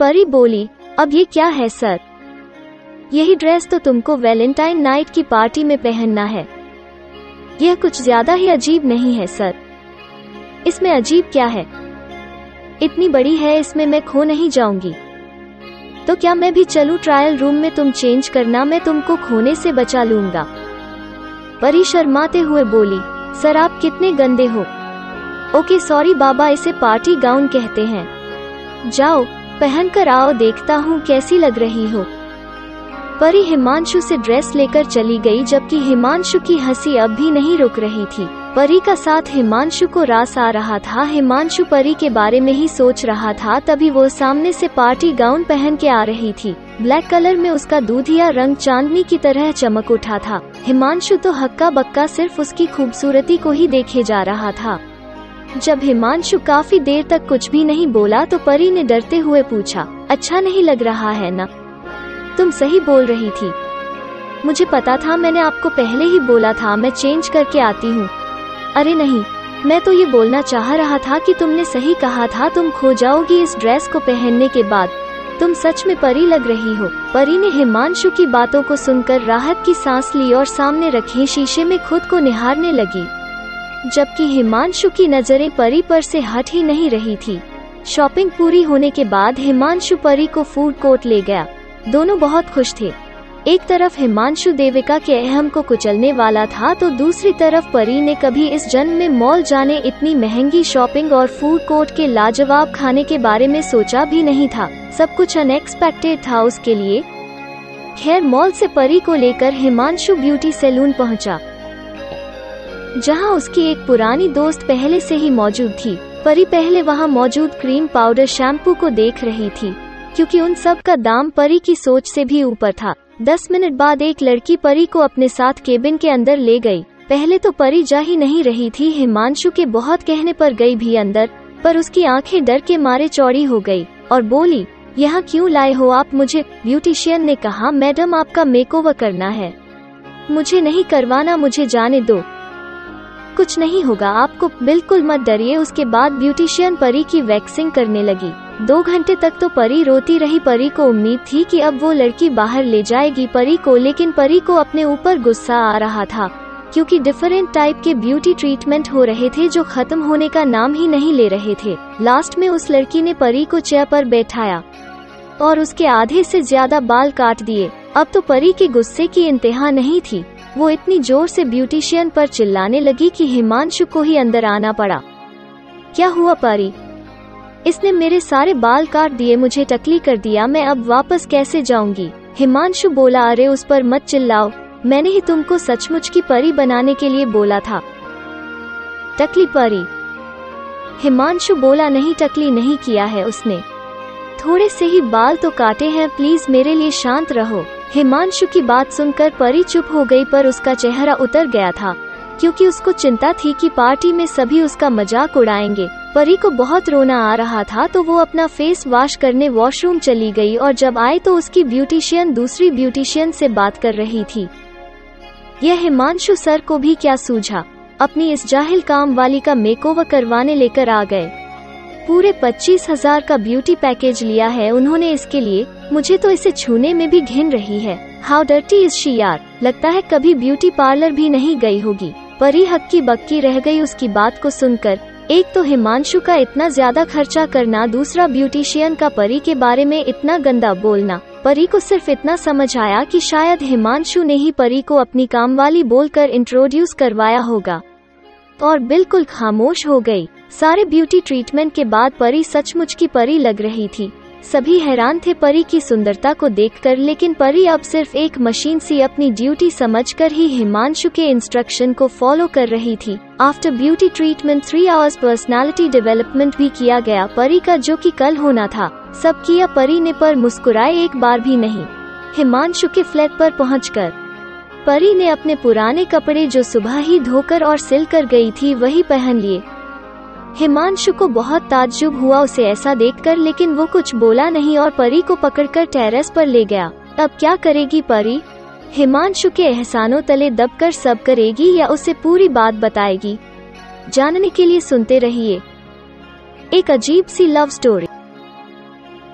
परी बोली, अब ये क्या है, सर? यही ड्रेस तो तुमको वैलेंटाइन नाइट की पार्टी में पहनना है। यह कुछ ज़्यादा ही अजीब नहीं है, सर। इसमें अजीब क्या है? इतनी बड़ी है, इसमें मैं खो नहीं जाऊँगी। तो क्या मैं भी चलू ट्रायल रूम में तुम चेंज करना, मैं तुमको खोने से बचा लूँगा? परी शर्माते हुए बोली, सर, आप कितने गंदे हो। ओके, सॉरी बाबा, इसे पार्टी गाउन कहते हैं। जाओ पहन कर आओ, देखता हूँ कैसी लग रही हो। परी हिमांशु से ड्रेस लेकर चली गई, जबकि हिमांशु की हँसी अब भी नहीं रुक रही थी। परी का साथ हिमांशु को रास आ रहा था। हिमांशु परी के बारे में ही सोच रहा था। तभी वो सामने से पार्टी गाउन पहन के आ रही थी। ब्लैक कलर में उसका दूधिया रंग चांदनी की तरह चमक उठा था। हिमांशु तो हक्का बक्का सिर्फ़ उसकी खूबसूरती को ही देखे जा रहा था। जब हिमांशु काफ़ी देर तक कुछ भी नहीं बोला तो परी ने डरते हुए पूछा अच्छा नहीं लग रहा है ना? तुम सही बोल रही थी। मुझे पता था मैंने आपको पहले ही बोला था, मैं चेंज करके आती हूँ। अरे नहीं, मैं तो ये बोलना चाह रहा था कि तुमने सही कहा था, तुम खो जाओगी इस ड्रेस को पहनने के बाद। तुम सच में परी लग रही हो। परी ने हिमांशु की बातों को सुनकर राहत की सांस ली और सामने रखे शीशे में खुद को निहारने लगी। जबकि हिमांशु की नज़रें परी पर से हट ही नहीं रही थी। शॉपिंग पूरी होने के बाद हिमांशु परी को फ़ूड कोर्ट ले गया। दोनों बहुत खुश थे। एक तरफ़ हिमांशु देविका के अहम को कुचलने वाला था तो दूसरी तरफ़ परी ने कभी इस जन्म में मॉल जाने इतनी महँगी शॉपिंग और फ़ूड कोर्ट के लाजवाब खाने के बारे में सोचा भी नहीं था। सब कुछ अनएक्सपेक्टेड था उसके लिए। खैर मॉल से परी को लेकर हिमांशु ब्यूटी सैलून पहुँचा। जहाँ उसकी एक पुरानी दोस्त पहले से ही मौजूद थी, परी पहले वहाँ मौजूद क्रीम पाउडर शैम्पू को देख रही थी, क्योंकि उन सब का दाम परी की सोच से भी ऊपर था। दस मिनट बाद एक लड़की परी को अपने साथ केबिन के अंदर ले गई। पहले तो परी जा ही नहीं रही थी, हिमांशु के बहुत कहने पर गई भी अंदर, पर उसकी आँखें डर के मारे चौड़ी हो गई, और बोली, यहाँ क्यों लाए हो आप मुझे? ब्यूटिशियन ने कहा, मैडम, आपका मेकओवर करना है। मुझे नहीं करवाना, मुझे जाने दो। कुछ नहीं होगा। आपको बिल्कुल मत डरिए। उसके बाद ब्यूटिशियन परी की वैक्सिंग करने लगी। दो घंटे तक तो परी रोती रही। परी को उम्मीद थी कि अब वो लड़की बाहर ले जाएगी। परी को, लेकिन परी को अपने ऊपर गुस्सा आ रहा था, क्योंकि डिफरेंट टाइप के ब्यूटी ट्रीटमेंट हो रहे थे जो खत्म होने का नाम ही नहीं ले रहे थे। लास्ट में उस लड़की ने परी को चेयर पर बैठाया और उसके आधे से ज़्यादा बाल काट दिए। अब तो परी के गुस्से की इंतहा नहीं थी। वो इतनी ज़ोर से ब्यूटिशियन पर चिल्लाने लगी कि हिमांशु को ही अंदर आना पड़ा। क्या हुआ परी? इसने मेरे सारे बाल काट दिए, मुझे टकली कर दिया, मैं अब वापस कैसे जाऊँगी? हिमांशु बोला, अरे, उस पर मत चिल्लाओ। मैंने ही तुमको सचमुच की परी बनाने के लिए बोला था। टकली परी। हिमांशु बोला, नहीं, टकली नहीं किया है उसने। थोड़े से ही बाल तो काटे हैं प्लीज़ मेरे लिए शांत रहो। हिमांशु की बात सुनकर परी चुप हो गई पर उसका चेहरा उतर गया था, क्योंकि उसको चिंता थी कि पार्टी में सभी उसका मज़ाक उड़ाएँगे। परी को बहुत रोना आ रहा था तो वो अपना फेस वॉश करने वॉशरूम चली गई और जब आए तो उसकी ब्यूटिशियन दूसरी ब्यूटिशियन से बात कर रही थी। यह हिमांशु सर को भी क्या सूझा? अपनी इस जाहिल काम वाली का मेकओवर करवाने लेकर आ गए। पूरे पच्चीस हज़ार का ब्यूटी पैकेज लिया है। उन्होंने इसके लिए, मुझे तो इसे छूने में भी घिन रही है। हाउ डर्टी इज़ शी यार? लगता है कभी ब्यूटी पार्लर भी नहीं गई होगी। परी हक्की बक्की रह गई उसकी बात को सुनकर। एक तो हिमांशु का इतना ज़्यादा खर्चा करना, दूसरा ब्यूटिशियन का परी के बारे में इतना गंदा बोलना। परी को सिर्फ़ इतना समझ आया कि शायद हिमांशु ने ही परी को अपनी काम वाली बोलकर इंट्रोड्यूस करवाया होगा। और बिल्कुल खामोश हो गई। सारे ब्यूटी ट्रीटमेंट के बाद परी सचमुच की परी लग रही थी। सभी हैरान थे परी की सुंदरता को देखकर, लेकिन परी अब सिर्फ़ एक मशीन सी अपनी ड्यूटी समझकर ही हिमांशु के इंस्ट्रक्शन को फॉलो कर रही थी। After beauty treatment three hours personality development भी किया गया परी का, जो कि कल होना था। सब किया परी ने, पर मुस्कुराए एक बार भी नहीं। हिमांशु के फ्लैट पर पहुंचकर परी ने अपने पुराने कपड़े जो सुबह ही धोकर और सिल कर गई थी वही पहन लिए। हिमांशु को बहुत ताज्जुब हुआ उसे ऐसा देखकर, लेकिन वो कुछ बोला नहीं और परी को पकड़कर टेरेस पर ले गया। अब क्या करेगी परी? हिमांशु के एहसानों तले दबकर सब करेगी या उसे पूरी बात बताएगी? जानने के लिए सुनते रहिए। एक अजीब सी लव स्टोरी।